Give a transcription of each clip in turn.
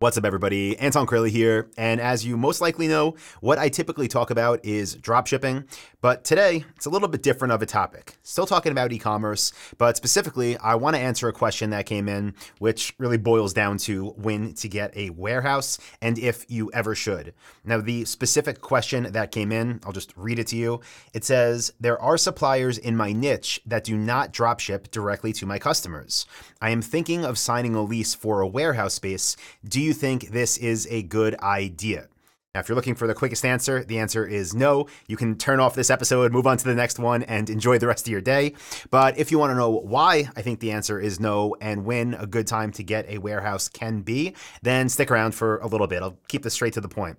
What's up, everybody? Anton Kraly here. And as you most likely know, what I typically talk about is dropshipping. But today, it's a little bit different of a topic. Still talking about e commerce, but specifically, I want to answer a question that came in, which really boils down to when to get a warehouse and if you ever should. Now, the specific question that came in, I'll just read it to you. It says, There are suppliers in my niche that do not dropship directly to my customers. I am thinking of signing a lease for a warehouse space. Do you think this is a good idea? Now, if you're looking for the quickest answer, the answer is no. You can turn off this episode, move on to the next one, and enjoy the rest of your day. But if you want to know why I think the answer is no and when a good time to get a warehouse can be, then stick around for a little bit. I'll keep this straight to the point.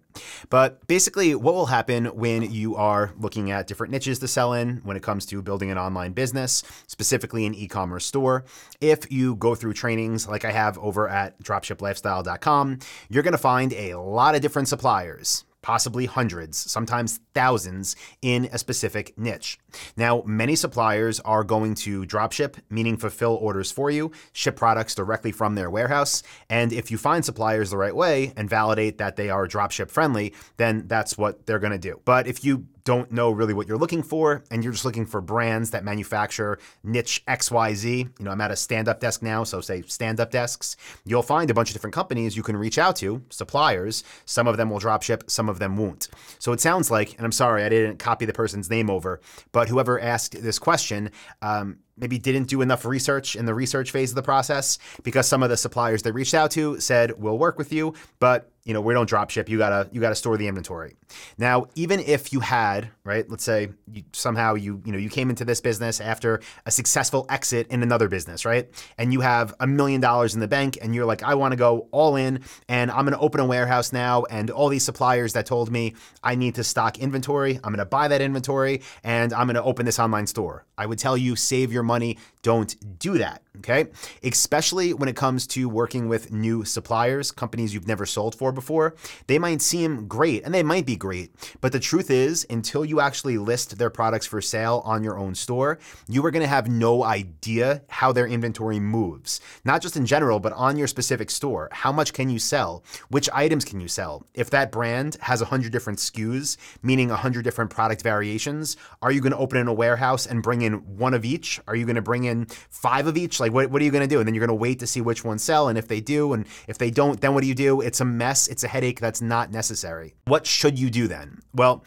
But basically, what will happen when you are looking at different niches to sell in when it comes to building an online business, specifically an e commerce store, if you go through trainings like I have over at dropshiplifestyle.com, you're going to find a lot of different suppliers possibly hundreds, sometimes thousands in a specific niche. Now, many suppliers are going to dropship, meaning fulfill orders for you, ship products directly from their warehouse. And if you find suppliers the right way and validate that they are dropship friendly, then that's what they're going to do. But if you don't know really what you're looking for and you're just looking for brands that manufacture niche XYZ, you know, I'm at a stand up desk now, so say stand up desks, you'll find a bunch of different companies you can reach out to, suppliers. Some of them will drop ship, some of them won't. So it sounds like, and I'm sorry, I didn't copy the person's name over, but whoever asked this question, um, maybe didn't do enough research in the research phase of the process because some of the suppliers they reached out to said we'll work with you but you know we don't drop ship you gotta you gotta store the inventory now even if you had right let's say you, somehow you you know you came into this business after a successful exit in another business right and you have a million dollars in the bank and you're like i want to go all in and i'm to open a warehouse now and all these suppliers that told me i need to stock inventory i'm to buy that inventory and i'm to open this online store i would tell you save your money. Don't do that, okay? Especially when it comes to working with new suppliers, companies you've never sold for before. They might seem great, and they might be great, but the truth is, until you actually list their products for sale on your own store, you are gonna have no idea how their inventory moves. Not just in general, but on your specific store. How much can you sell? Which items can you sell? If that brand has 100 different SKUs, meaning 100 different product variations, are you gonna open in a warehouse and bring in one of each? Are you going to bring in five of each? Like, what, what are you going to do? And then you're going to wait to see which ones sell. And if they do, and if they don't, then what do you do? It's a mess. It's a headache that's not necessary. What should you do then? Well,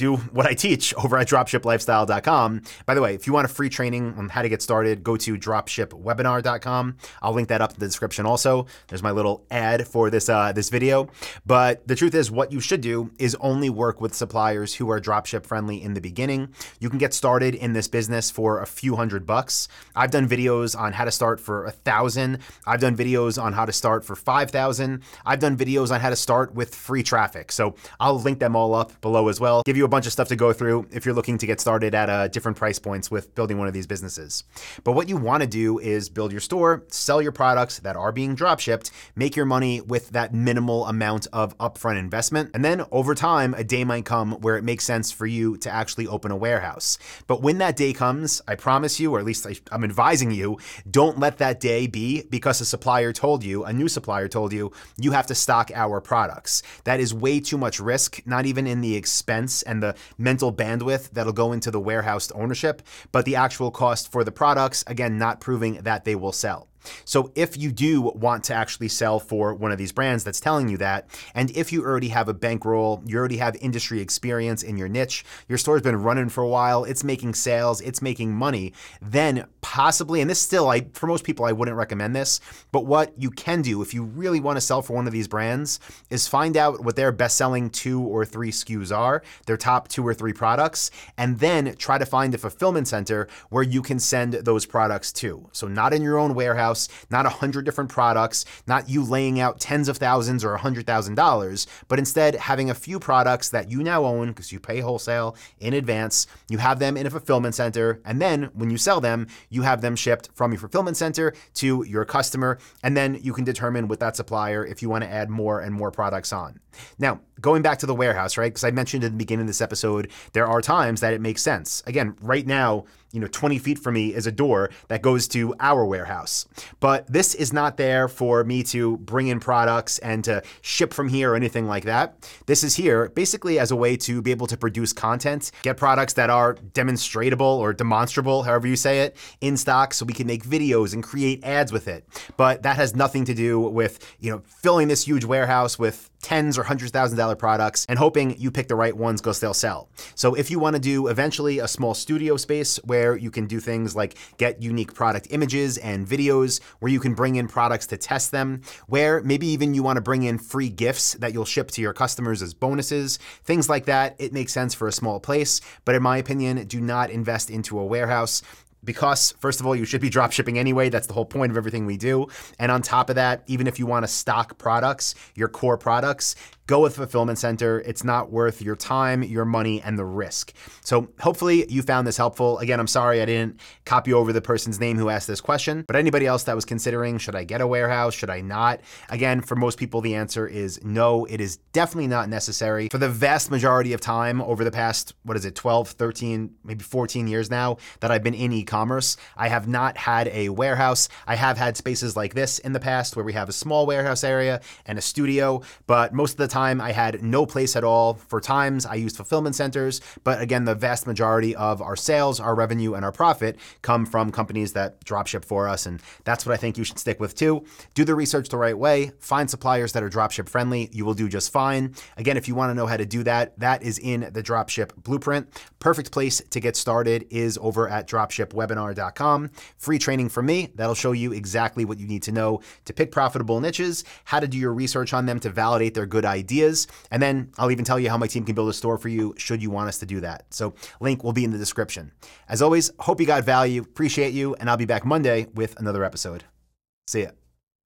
do what I teach over at dropshiplifestyle.com. By the way, if you want a free training on how to get started, go to dropshipwebinar.com. I'll link that up in the description also. There's my little ad for this uh, this video. But the truth is, what you should do is only work with suppliers who are dropship friendly in the beginning. You can get started in this business for a few hundred bucks. I've done videos on how to start for a thousand. I've done videos on how to start for five thousand. I've done videos on how to start with free traffic. So I'll link them all up below as well. Give you a bunch of stuff to go through if you're looking to get started at uh, different price points with building one of these businesses. But what you want to do is build your store, sell your products that are being drop shipped, make your money with that minimal amount of upfront investment. And then over time, a day might come where it makes sense for you to actually open a warehouse. But when that day comes, I promise you, or at least I'm advising you, don't let that day be because a supplier told you, a new supplier told you, you have to stock our products. That is way too much risk, not even in the expense and the mental bandwidth that'll go into the warehouse ownership, but the actual cost for the products, again, not proving that they will sell. So if you do want to actually sell for one of these brands that's telling you that, and if you already have a bankroll, you already have industry experience in your niche, your store's been running for a while, it's making sales, it's making money, then possibly, and this still, I for most people, I wouldn't recommend this, but what you can do if you really want to sell for one of these brands is find out what their best-selling two or three SKUs are, their top two or three products, and then try to find a fulfillment center where you can send those products to. So not in your own warehouse not a hundred different products, not you laying out tens of thousands or a hundred thousand dollars, but instead having a few products that you now own because you pay wholesale in advance. You have them in a fulfillment center, and then when you sell them, you have them shipped from your fulfillment center to your customer, and then you can determine with that supplier if you want to add more and more products on. Now, going back to the warehouse, right? Because I mentioned in the beginning of this episode, there are times that it makes sense. Again, right now, you know, 20 feet from me is a door that goes to our warehouse. But this is not there for me to bring in products and to ship from here or anything like that. This is here basically as a way to be able to produce content, get products that are demonstratable or demonstrable, however you say it, in stock so we can make videos and create ads with it. But that has nothing to do with, you know, filling this huge warehouse with tens or hundreds of thousand dollar products and hoping you pick the right ones because they'll sell. So if you want to do eventually a small studio space where you can do things like get unique product images and videos, where you can bring in products to test them, where maybe even you want to bring in free gifts that you'll ship to your customers as bonuses, things like that, it makes sense for a small place. But in my opinion, do not invest into a warehouse because first of all you should be drop shipping anyway. That's the whole point of everything we do. And on top of that even if you want to stock products your core products go with fulfillment center. It's not worth your time, your money, and the risk. So hopefully you found this helpful. Again, I'm sorry I didn't copy over the person's name who asked this question, but anybody else that was considering, should I get a warehouse? Should I not? Again, for most people, the answer is no, it is definitely not necessary. For the vast majority of time over the past, what is it, 12, 13, maybe 14 years now that I've been in e-commerce, I have not had a warehouse. I have had spaces like this in the past where we have a small warehouse area and a studio, but most of the time time, I had no place at all. For times, I used fulfillment centers. But again, the vast majority of our sales, our revenue, and our profit come from companies that dropship for us. And that's what I think you should stick with too. Do the research the right way. Find suppliers that are dropship friendly. You will do just fine. Again, if you want to know how to do that, that is in the dropship blueprint. Perfect place to get started is over at dropshipwebinar.com. Free training from me that'll show you exactly what you need to know to pick profitable niches, how to do your research on them to validate their good ideas ideas. And then I'll even tell you how my team can build a store for you should you want us to do that. So, link will be in the description. As always, hope you got value, appreciate you, and I'll be back Monday with another episode. See ya.